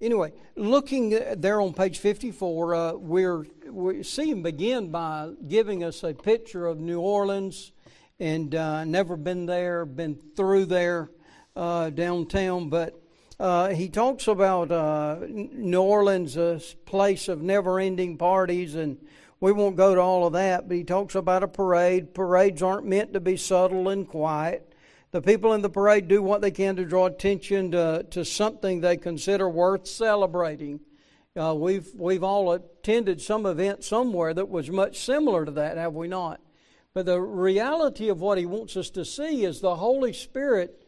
anyway, looking there on page 54, uh, we're, we see him begin by giving us a picture of New Orleans and uh, never been there, been through there uh, downtown, but uh, he talks about uh, New Orleans, a place of never ending parties, and we won't go to all of that, but he talks about a parade. Parades aren't meant to be subtle and quiet. The people in the parade do what they can to draw attention to, to something they consider worth celebrating. Uh, we've, we've all attended some event somewhere that was much similar to that, have we not? But the reality of what he wants us to see is the Holy Spirit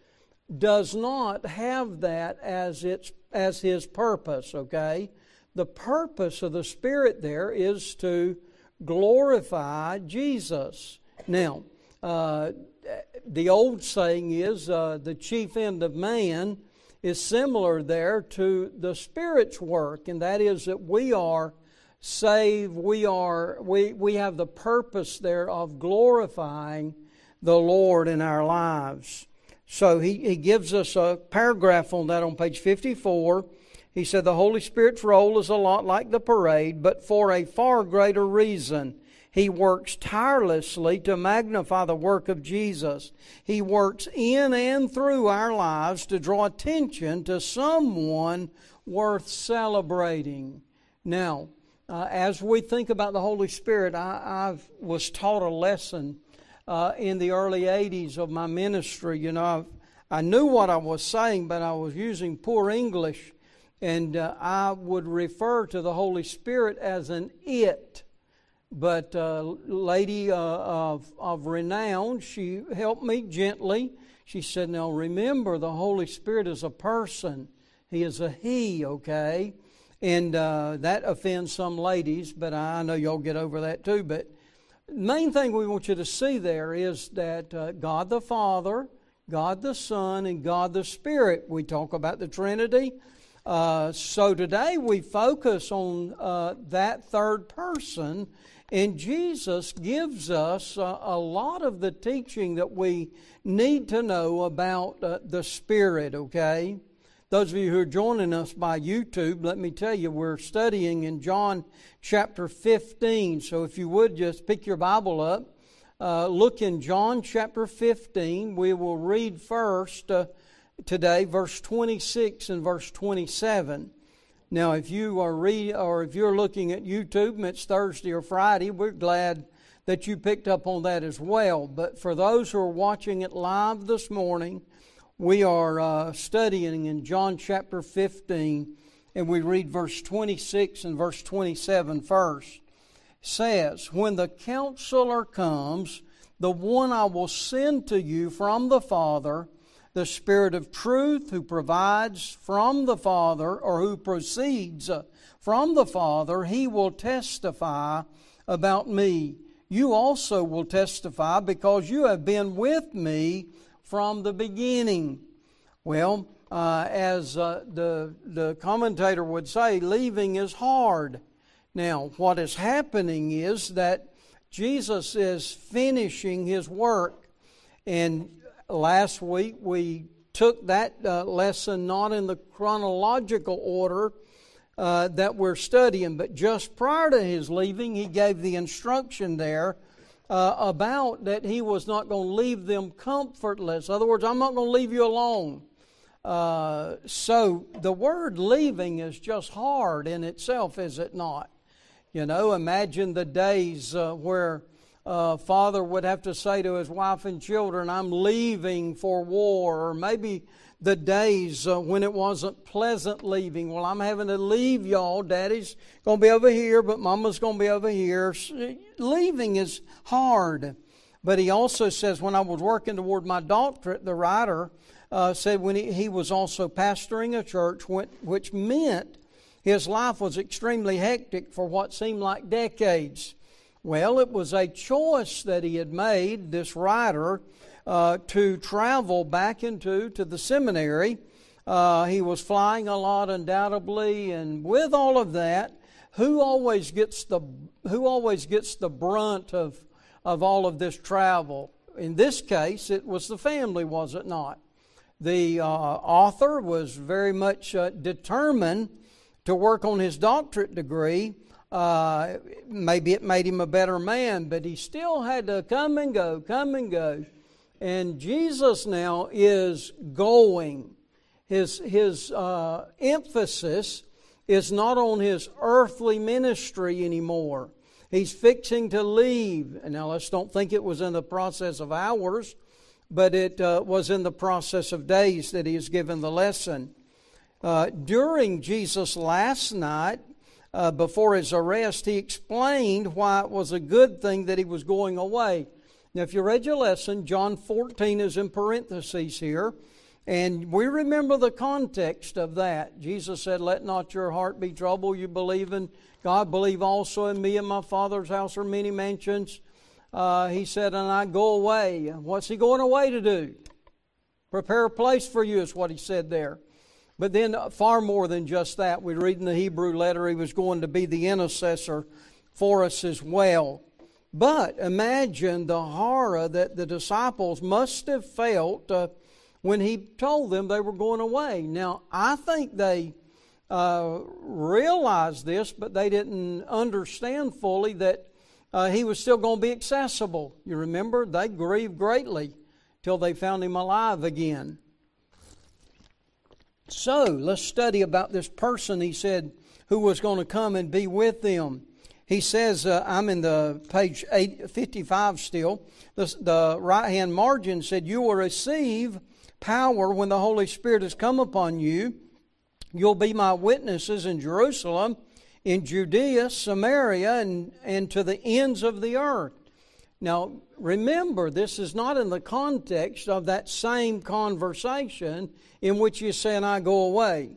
does not have that as, its, as his purpose, okay? The purpose of the Spirit there is to glorify Jesus. Now, uh, the old saying is uh, the chief end of man is similar there to the Spirit's work, and that is that we are saved, we, are, we, we have the purpose there of glorifying the Lord in our lives. So he, he gives us a paragraph on that on page 54. He said the Holy Spirit's role is a lot like the parade, but for a far greater reason. He works tirelessly to magnify the work of Jesus. He works in and through our lives to draw attention to someone worth celebrating. Now, uh, as we think about the Holy Spirit, I, I was taught a lesson uh, in the early 80s of my ministry. You know, I, I knew what I was saying, but I was using poor English, and uh, I would refer to the Holy Spirit as an it. But a uh, lady uh, of, of renown, she helped me gently. She said, Now remember, the Holy Spirit is a person, He is a He, okay? And uh, that offends some ladies, but I know y'all get over that too. But main thing we want you to see there is that uh, God the Father, God the Son, and God the Spirit. We talk about the Trinity. Uh, so today we focus on uh, that third person, and Jesus gives us uh, a lot of the teaching that we need to know about uh, the Spirit, okay? Those of you who are joining us by YouTube, let me tell you, we're studying in John chapter 15. So if you would just pick your Bible up, uh, look in John chapter 15. We will read first uh, today verse 26 and verse 27. Now, if you are read or if you're looking at YouTube and it's Thursday or Friday, we're glad that you picked up on that as well. But for those who are watching it live this morning, we are uh, studying in John chapter 15, and we read verse 26 and verse 27 first. Says, When the counselor comes, the one I will send to you from the Father, the Spirit of truth who provides from the Father or who proceeds from the Father, he will testify about me. You also will testify because you have been with me from the beginning. Well, uh, as uh, the, the commentator would say, leaving is hard. Now, what is happening is that Jesus is finishing his work. And last week we took that uh, lesson not in the chronological order uh, that we're studying, but just prior to his leaving, he gave the instruction there uh, about that he was not going to leave them comfortless. In other words, I'm not going to leave you alone. Uh, so the word leaving is just hard in itself, is it not? You know, imagine the days uh, where uh, father would have to say to his wife and children, I'm leaving for war, or maybe the days uh, when it wasn't pleasant leaving. Well, I'm having to leave y'all. Daddy's going to be over here, but mama's going to be over here. Leaving is hard. But he also says, when I was working toward my doctorate, the writer uh, said when he, he was also pastoring a church, which meant his life was extremely hectic for what seemed like decades. Well, it was a choice that he had made, this writer, uh, to travel back into to the seminary. Uh, he was flying a lot, undoubtedly, and with all of that, who always gets the who always gets the brunt of of all of this travel? In this case, it was the family, was it not? The uh, author was very much uh, determined to work on his doctorate degree. Uh, maybe it made him a better man, but he still had to come and go, come and go. And Jesus now is going. His, his uh, emphasis is not on his earthly ministry anymore. He's fixing to leave. Now let's don't think it was in the process of hours, but it uh, was in the process of days that he is given the lesson. Uh, during Jesus' last night, uh, before his arrest, he explained why it was a good thing that he was going away. Now, if you read your lesson, John 14 is in parentheses here. And we remember the context of that. Jesus said, Let not your heart be troubled. You believe in God, believe also in me. In my Father's house are many mansions. Uh, he said, And I go away. What's he going away to do? Prepare a place for you, is what he said there. But then, uh, far more than just that, we read in the Hebrew letter he was going to be the intercessor for us as well. But imagine the horror that the disciples must have felt uh, when he told them they were going away. Now, I think they uh, realized this, but they didn't understand fully that uh, he was still going to be accessible. You remember? They grieved greatly till they found him alive again. So, let's study about this person, he said, who was going to come and be with them. He says, uh, I'm in the page 55 still. The, the right hand margin said, You will receive power when the Holy Spirit has come upon you. You'll be my witnesses in Jerusalem, in Judea, Samaria, and, and to the ends of the earth. Now, remember, this is not in the context of that same conversation in which you're saying, I go away.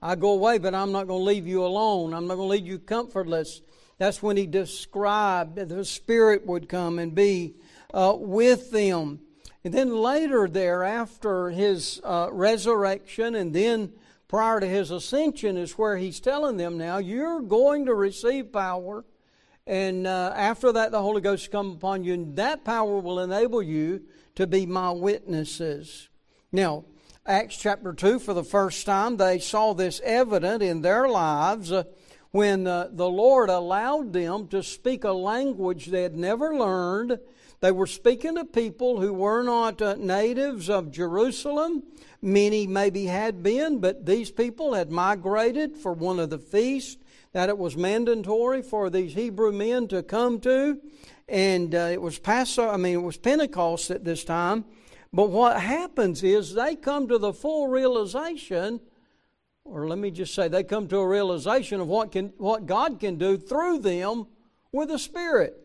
I go away, but I'm not going to leave you alone. I'm not going to leave you comfortless. That's when he described that the Spirit would come and be uh, with them. And then later, there, after his uh, resurrection and then prior to his ascension, is where he's telling them now, you're going to receive power. And uh, after that, the Holy Ghost come upon you, and that power will enable you to be my witnesses. Now, Acts chapter 2, for the first time, they saw this evident in their lives uh, when uh, the Lord allowed them to speak a language they had never learned they were speaking to people who were not uh, natives of Jerusalem. Many maybe had been, but these people had migrated for one of the feasts that it was mandatory for these Hebrew men to come to. And uh, it was Passover, I mean, it was Pentecost at this time. But what happens is they come to the full realization, or let me just say, they come to a realization of what, can, what God can do through them with the Spirit.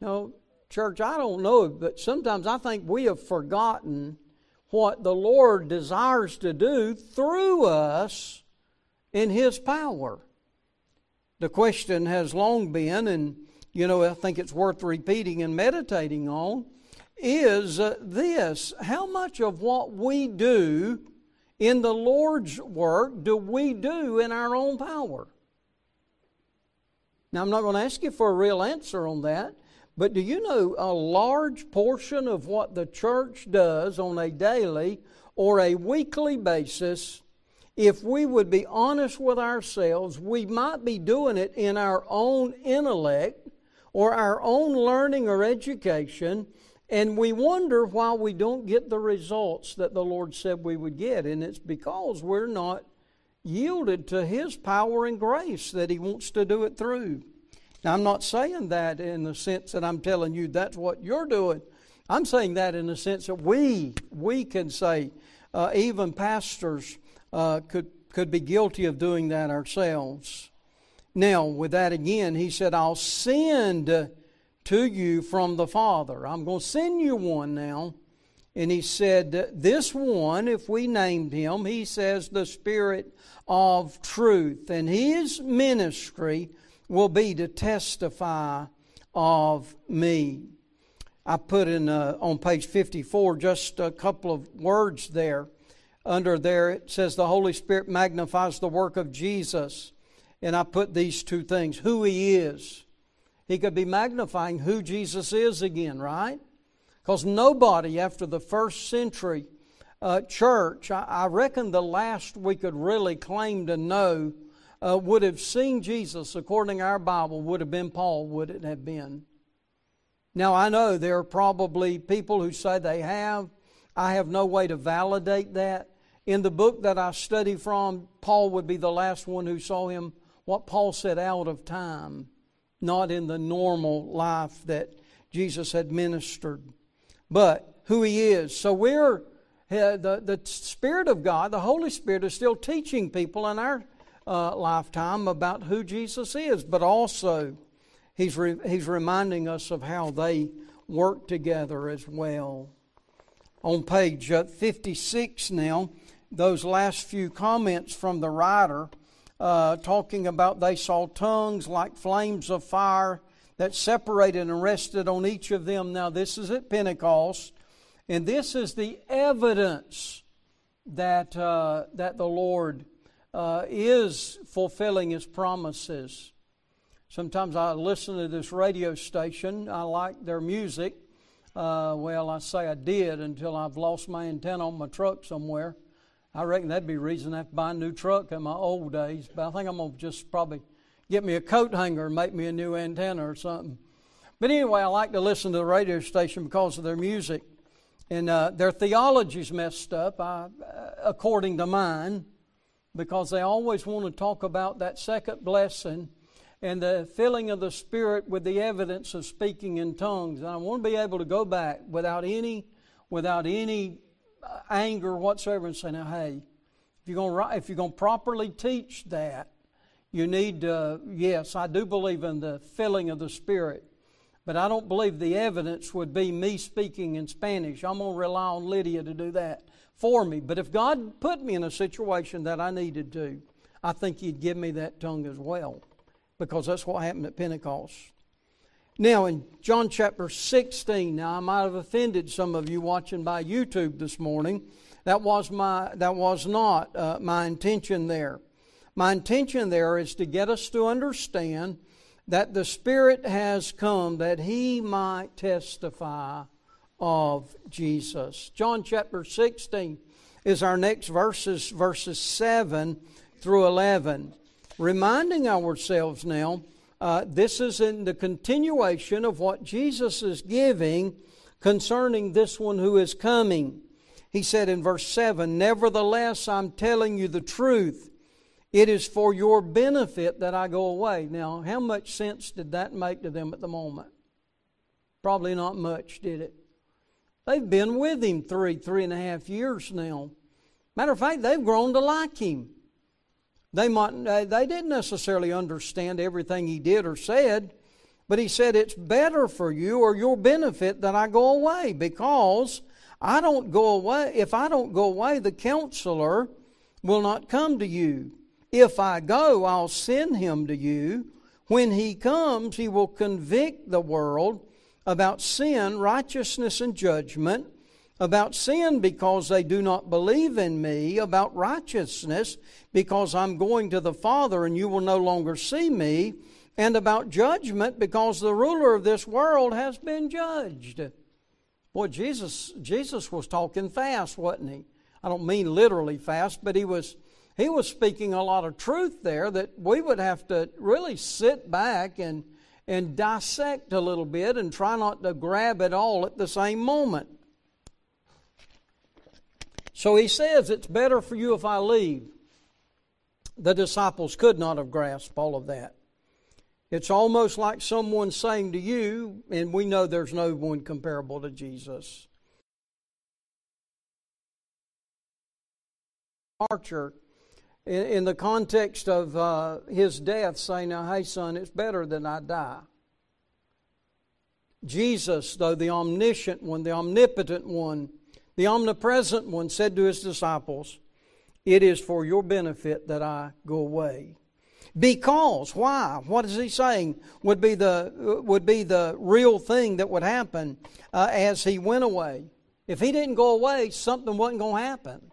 Now, Church, I don't know, but sometimes I think we have forgotten what the Lord desires to do through us in His power. The question has long been, and you know, I think it's worth repeating and meditating on, is uh, this how much of what we do in the Lord's work do we do in our own power? Now, I'm not going to ask you for a real answer on that, but do you know a large portion of what the church does on a daily or a weekly basis, if we would be honest with ourselves, we might be doing it in our own intellect or our own learning or education, and we wonder why we don't get the results that the Lord said we would get. And it's because we're not yielded to His power and grace that He wants to do it through. Now, I'm not saying that in the sense that I'm telling you that's what you're doing. I'm saying that in the sense that we, we can say, uh, even pastors uh, could, could be guilty of doing that ourselves. Now, with that again, he said, I'll send to you from the Father. I'm going to send you one now. And he said, This one, if we named him, he says, the Spirit of truth. And his ministry will be to testify of me. I put in uh, on page 54 just a couple of words there. Under there it says the Holy Spirit magnifies the work of Jesus. And I put these two things who he is. He could be magnifying who Jesus is again, right? Because nobody after the first century uh, church, I, I reckon the last we could really claim to know uh, would have seen Jesus, according to our Bible, would have been Paul, would it have been? Now, I know there are probably people who say they have. I have no way to validate that. In the book that I study from, Paul would be the last one who saw him, what Paul said, out of time, not in the normal life that Jesus had ministered, but who he is. So we're, uh, the, the Spirit of God, the Holy Spirit, is still teaching people in our uh, lifetime about who Jesus is, but also he's, re- he's reminding us of how they work together as well. On page uh, 56 now, those last few comments from the writer uh, talking about they saw tongues like flames of fire that separated and rested on each of them. Now, this is at Pentecost, and this is the evidence that, uh, that the Lord uh, is fulfilling His promises. Sometimes I listen to this radio station, I like their music. Uh, well, I say I did until I've lost my antenna on my truck somewhere. I reckon that'd be reason I have to buy a new truck in my old days. But I think I'm to just probably get me a coat hanger and make me a new antenna or something. But anyway, I like to listen to the radio station because of their music. And uh, their theology's messed up, uh, according to mine, because they always want to talk about that second blessing and the filling of the Spirit with the evidence of speaking in tongues. And I want to be able to go back without any, without any anger whatsoever and say, now, hey, if you're going to, if you're going to properly teach that, you need to, yes, I do believe in the filling of the Spirit, but I don't believe the evidence would be me speaking in Spanish. I'm going to rely on Lydia to do that for me. But if God put me in a situation that I needed to, I think He'd give me that tongue as well, because that's what happened at Pentecost. Now, in John chapter 16, now I might have offended some of you watching by YouTube this morning. That was, my, that was not uh, my intention there. My intention there is to get us to understand that the Spirit has come that He might testify of Jesus. John chapter 16 is our next verses, verses 7 through 11. Reminding ourselves now uh, this is in the continuation of what Jesus is giving concerning this one who is coming. He said in verse 7 Nevertheless, I'm telling you the truth. It is for your benefit that I go away. Now, how much sense did that make to them at the moment? Probably not much, did it? They've been with him three, three and a half years now. Matter of fact, they've grown to like him. They, might, uh, they didn't necessarily understand everything he did or said, but he said, It's better for you or your benefit that I go away because I don't go away. If I don't go away, the counselor will not come to you. If I go, I'll send him to you. When he comes, he will convict the world about sin, righteousness, and judgment about sin because they do not believe in me, about righteousness because I'm going to the Father and you will no longer see me, and about judgment because the ruler of this world has been judged. Boy, Jesus, Jesus was talking fast, wasn't he? I don't mean literally fast, but he was he was speaking a lot of truth there that we would have to really sit back and and dissect a little bit and try not to grab it all at the same moment. So he says, It's better for you if I leave. The disciples could not have grasped all of that. It's almost like someone saying to you, and we know there's no one comparable to Jesus. Archer, in, the context of uh, his death, saying, Now, hey, son, it's better than I die. Jesus, though the omniscient one, the omnipotent one, the omnipresent one said to his disciples, It is for your benefit that I go away. Because, why? What is he saying would be the, would be the real thing that would happen uh, as he went away? If he didn't go away, something wasn't going to happen.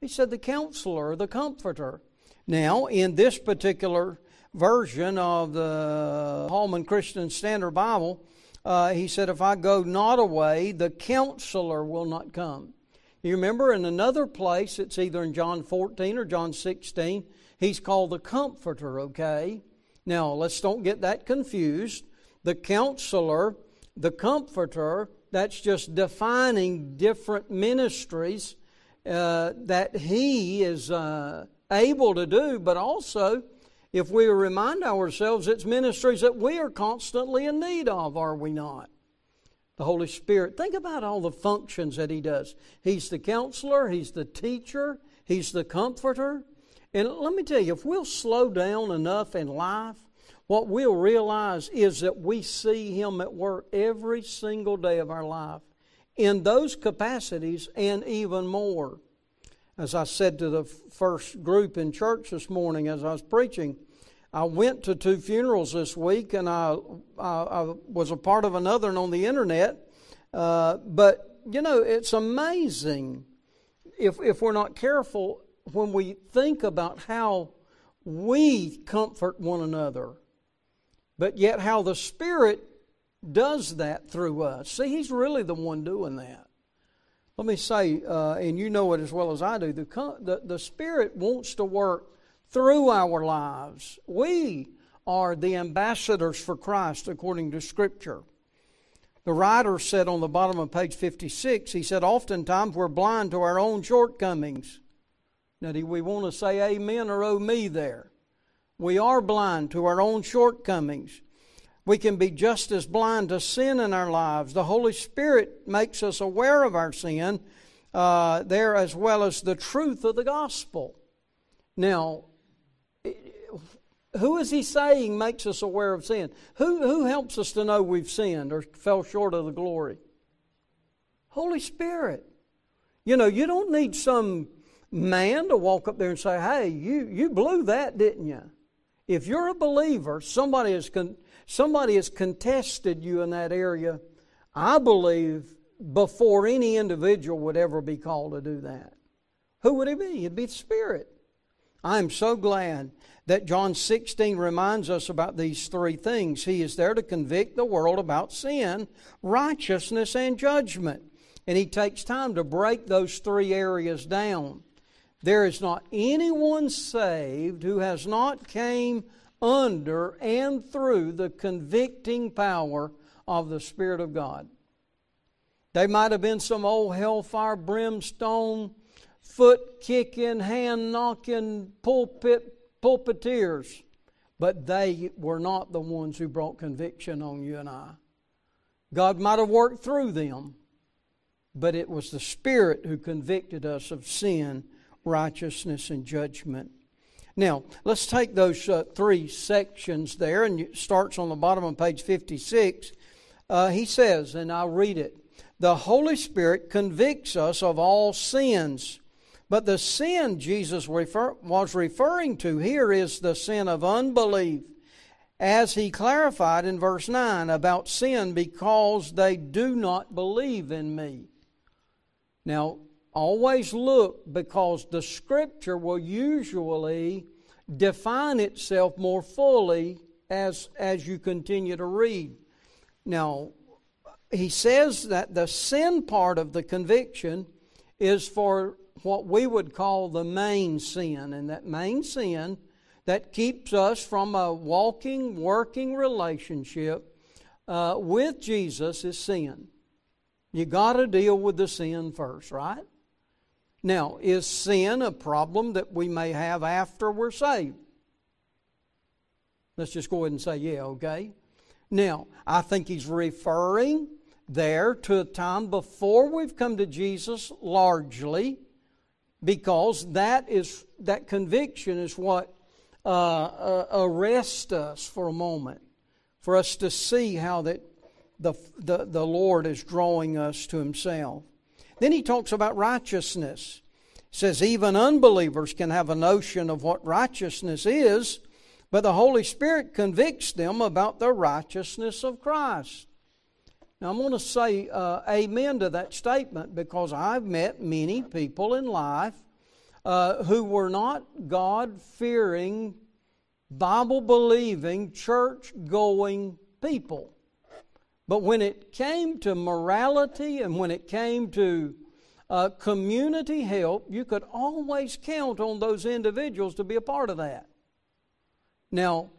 He said, The counselor, the comforter. Now, in this particular version of the Holman Christian Standard Bible, uh, he said, If I go not away, the counselor will not come. You remember in another place, it's either in John 14 or John 16, he's called the Comforter, okay? Now, let's don't get that confused. The counselor, the comforter, that's just defining different ministries uh, that he is uh, able to do, but also, if we remind ourselves, it's ministries that we are constantly in need of, are we not? The Holy Spirit. Think about all the functions that He does. He's the counselor, He's the teacher, He's the comforter. And let me tell you, if we'll slow down enough in life, what we'll realize is that we see Him at work every single day of our life in those capacities and even more. As I said to the first group in church this morning as I was preaching, I went to two funerals this week and I, I, I was a part of another on the internet. Uh, but, you know, it's amazing if, if we're not careful when we think about how we comfort one another but yet how the Spirit does that through us. See, He's really the one doing that. Let me say, uh, and you know it as well as I do, the, the, the Spirit wants to work through our lives. We are the ambassadors for Christ according to Scripture. The writer said on the bottom of page 56, he said, Oftentimes we're blind to our own shortcomings. Now, do we want to say amen or oh me there? We are blind to our own shortcomings. We can be just as blind to sin in our lives. The Holy Spirit makes us aware of our sin uh, there as well as the truth of the gospel. Now, who is he saying makes us aware of sin? Who, who helps us to know we've sinned or fell short of the glory? Holy Spirit. You know, you don't need some man to walk up there and say, hey, you, you blew that, didn't you? If you're a believer, somebody is con- somebody has contested you in that area. I believe before any individual would ever be called to do that. Who would it be? It'd be the Spirit. I'm so glad that John 16 reminds us about these three things. He is there to convict the world about sin, righteousness, and judgment. And He takes time to break those three areas down. There is not anyone saved who has not came under and through the convicting power of the Spirit of God. They might have been some old hellfire, brimstone, foot kicking, hand knocking, pulpit pulpiteers, but they were not the ones who brought conviction on you and I. God might have worked through them, but it was the Spirit who convicted us of sin righteousness, and judgment. Now, let's take those uh, three sections there, and it starts on the bottom of page 56. Uh, he says, and I'll read it The Holy Spirit convicts us of all sins. But the sin Jesus refer, was referring to here is the sin of unbelief, as he clarified in verse 9 about sin because they do not believe in me. Now, Always look because the scripture will usually define itself more fully as, as you continue to read. Now, he says that the sin part of the conviction is for what we would call the main sin. And that main sin that keeps us from a walking, working relationship uh, with Jesus is sin. You got to deal with the sin first, right? Now, is sin a problem that we may have after we're saved? Let's just go ahead and say, yeah, okay. Now, I think he's referring there to a time before we've come to Jesus largely because that is that conviction is what uh, uh, arrests us for a moment for us to see how that the, the, the Lord is drawing us to himself. Then he talks about righteousness. He says even unbelievers can have a notion of what righteousness is, but the Holy Spirit convicts them about the righteousness of Christ. Now, I'm going to say uh, amen to that statement because I've met many people in life uh, who were not God fearing, Bible believing, church going people. But when it came to morality and when it came to uh, community help, you could always count on those individuals to be a part of that. Now,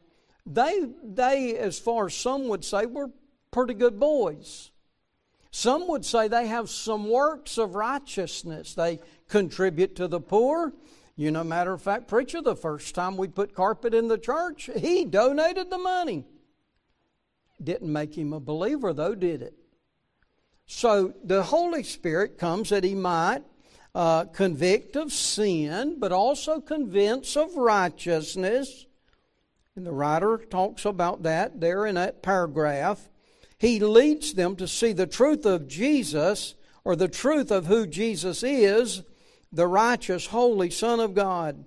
they, they, as far as some would say, were pretty good boys. Some would say they have some works of righteousness. They contribute to the poor. You know, matter of fact, preacher, the first time we put carpet in the church, he donated the money. Didn't make him a believer, though, did it? So the Holy Spirit comes that he might uh, convict of sin, but also convince of righteousness. And the writer talks about that there in that paragraph. He leads them to see the truth of Jesus or the truth of who Jesus is, the righteous, holy Son of God.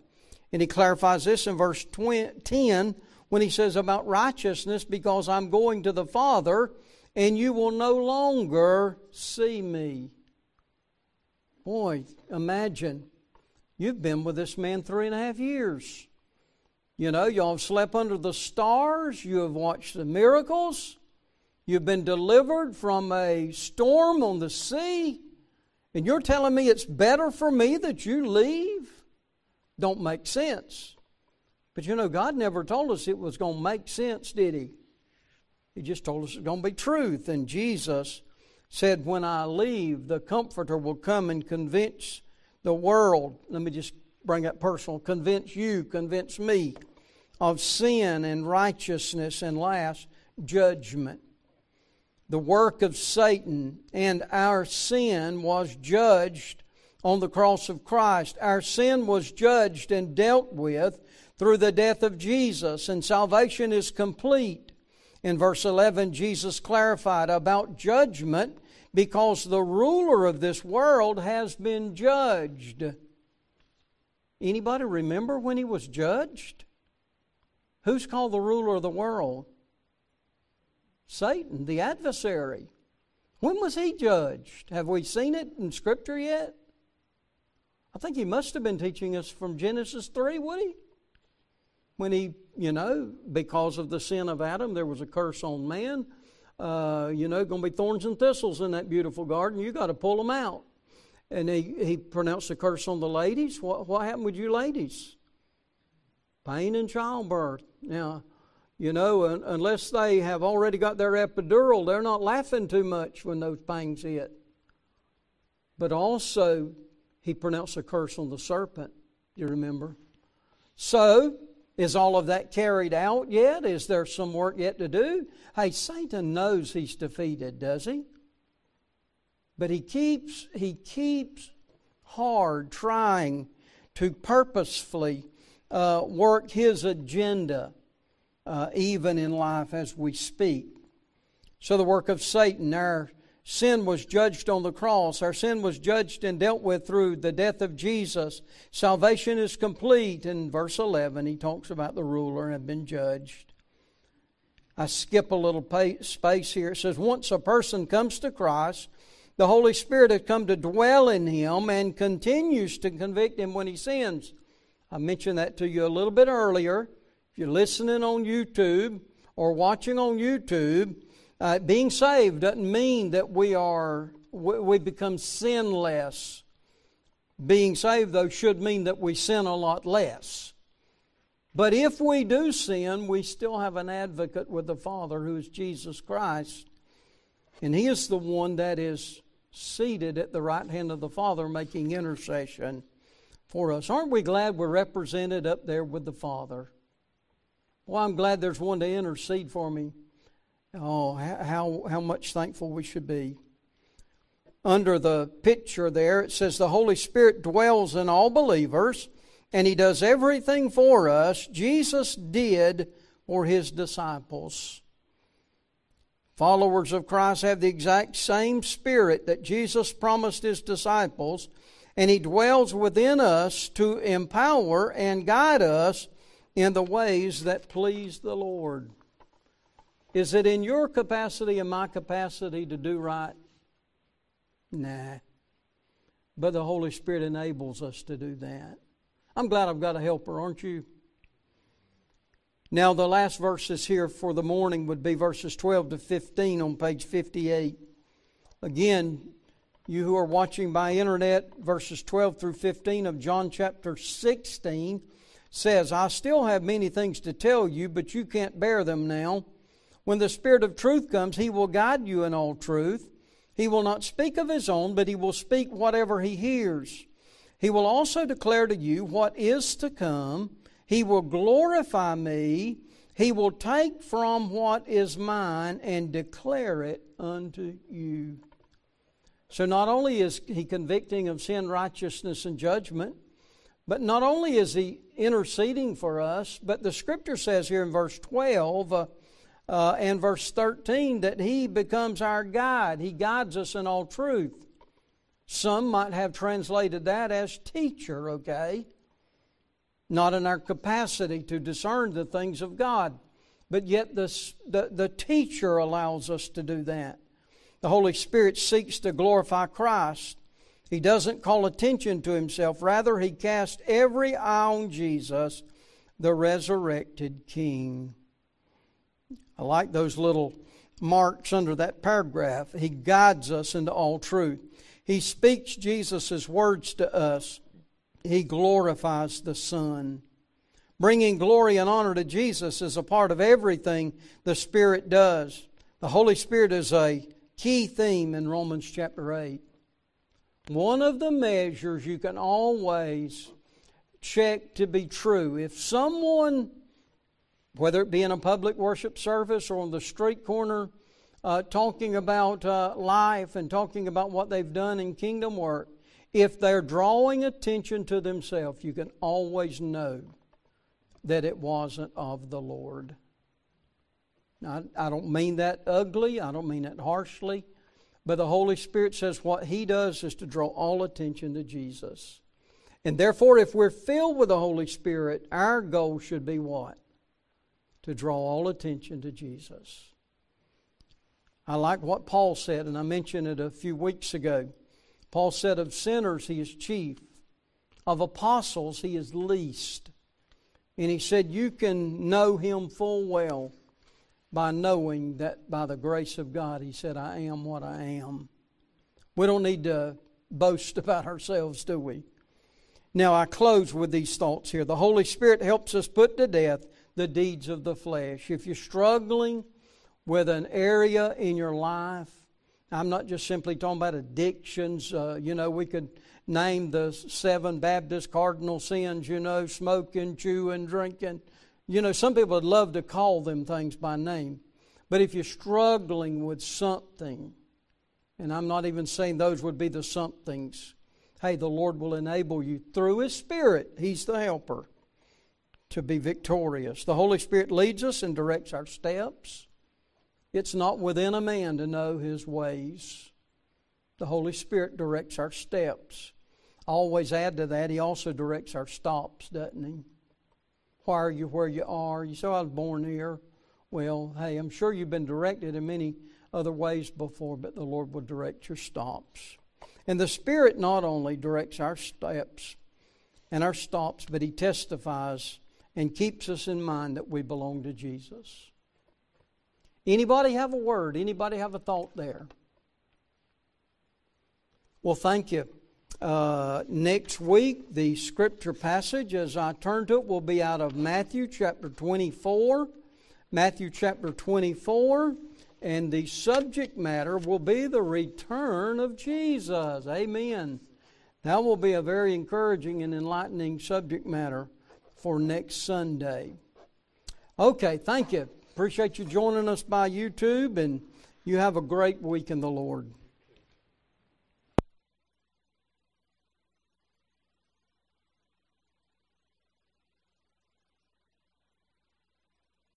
And he clarifies this in verse 10 when he says about righteousness, because I'm going to the Father and you will no longer see me. Boy, imagine you've been with this man three and a half years. You know, y'all have slept under the stars, you have watched the miracles, you've been delivered from a storm on the sea, and you're telling me it's better for me that you leave? Don't make sense. But you know, God never told us it was going to make sense, did He? He just told us it's going to be truth. And Jesus said, When I leave, the Comforter will come and convince the world. Let me just bring that personal convince you, convince me of sin and righteousness and last, judgment. The work of Satan and our sin was judged on the cross of Christ. Our sin was judged and dealt with through the death of Jesus, and salvation is complete in verse 11, Jesus clarified about judgment because the ruler of this world has been judged. Anybody remember when he was judged? Who's called the ruler of the world? Satan, the adversary. When was he judged? Have we seen it in Scripture yet? I think he must have been teaching us from Genesis 3, would he? When he, you know, because of the sin of Adam, there was a curse on man. Uh, you know, going to be thorns and thistles in that beautiful garden. You got to pull them out. And he, he pronounced a curse on the ladies. What, what happened with you ladies? Pain and childbirth. Now, you know, un, unless they have already got their epidural, they're not laughing too much when those pangs hit. But also, he pronounced a curse on the serpent. You remember? So, is all of that carried out yet? Is there some work yet to do? Hey, Satan knows he's defeated, does he? But he keeps he keeps hard trying to purposefully uh, work his agenda, uh, even in life as we speak. So the work of Satan, our sin was judged on the cross. Our sin was judged and dealt with through the death of Jesus. Salvation is complete. In verse 11, he talks about the ruler have been judged. I skip a little space here. It says, Once a person comes to Christ, the Holy Spirit has come to dwell in him and continues to convict him when he sins. I mentioned that to you a little bit earlier. If you're listening on YouTube or watching on YouTube, uh, being saved doesn't mean that we are we become sinless. Being saved, though, should mean that we sin a lot less. But if we do sin, we still have an advocate with the Father who is Jesus Christ. And He is the one that is seated at the right hand of the Father making intercession for us. Aren't we glad we're represented up there with the Father? Well, I'm glad there's one to intercede for me Oh, how, how much thankful we should be. Under the picture there, it says the Holy Spirit dwells in all believers and He does everything for us. Jesus did for His disciples. Followers of Christ have the exact same spirit that Jesus promised His disciples, and He dwells within us to empower and guide us in the ways that please the Lord. Is it in your capacity and my capacity to do right? Nah. But the Holy Spirit enables us to do that. I'm glad I've got a helper, aren't you? Now, the last verses here for the morning would be verses 12 to 15 on page 58. Again, you who are watching by internet, verses 12 through 15 of John chapter 16 says, I still have many things to tell you, but you can't bear them now. When the Spirit of truth comes, He will guide you in all truth. He will not speak of His own, but He will speak whatever He hears. He will also declare to you what is to come. He will glorify me. He will take from what is mine and declare it unto you. So not only is he convicting of sin, righteousness, and judgment, but not only is he interceding for us, but the scripture says here in verse 12 uh, uh, and verse 13 that he becomes our guide. He guides us in all truth. Some might have translated that as teacher, okay? Not in our capacity to discern the things of God, but yet the, the, the teacher allows us to do that. The Holy Spirit seeks to glorify Christ. He doesn't call attention to himself. Rather, he casts every eye on Jesus, the resurrected King. I like those little marks under that paragraph. He guides us into all truth. He speaks Jesus' words to us. He glorifies the Son. Bringing glory and honor to Jesus is a part of everything the Spirit does. The Holy Spirit is a key theme in Romans chapter 8. One of the measures you can always check to be true. If someone, whether it be in a public worship service or on the street corner, uh, talking about uh, life and talking about what they've done in kingdom work, if they're drawing attention to themselves, you can always know that it wasn't of the Lord. Now, I don't mean that ugly, I don't mean that harshly, but the Holy Spirit says what He does is to draw all attention to Jesus. And therefore, if we're filled with the Holy Spirit, our goal should be what? To draw all attention to Jesus. I like what Paul said, and I mentioned it a few weeks ago. Paul said, Of sinners, he is chief, of apostles, he is least. And he said, You can know him full well by knowing that by the grace of God, He said, I am what I am. We don't need to boast about ourselves, do we? Now, I close with these thoughts here. The Holy Spirit helps us put to death the deeds of the flesh. If you're struggling with an area in your life, I'm not just simply talking about addictions. Uh, you know, we could name the seven Baptist cardinal sins, you know, smoking, chewing, drinking, you know, some people would love to call them things by name. But if you're struggling with something, and I'm not even saying those would be the somethings, hey, the Lord will enable you through His Spirit. He's the helper to be victorious. The Holy Spirit leads us and directs our steps. It's not within a man to know his ways. The Holy Spirit directs our steps. I always add to that, He also directs our stops, doesn't He? Why are you where you are? You say, oh, I was born here. Well, hey, I'm sure you've been directed in many other ways before, but the Lord will direct your stops. And the Spirit not only directs our steps and our stops, but He testifies and keeps us in mind that we belong to Jesus. Anybody have a word? Anybody have a thought there? Well, thank you. Uh, next week, the scripture passage, as I turn to it, will be out of Matthew chapter 24. Matthew chapter 24, and the subject matter will be the return of Jesus. Amen. That will be a very encouraging and enlightening subject matter for next Sunday. Okay, thank you. Appreciate you joining us by YouTube, and you have a great week in the Lord.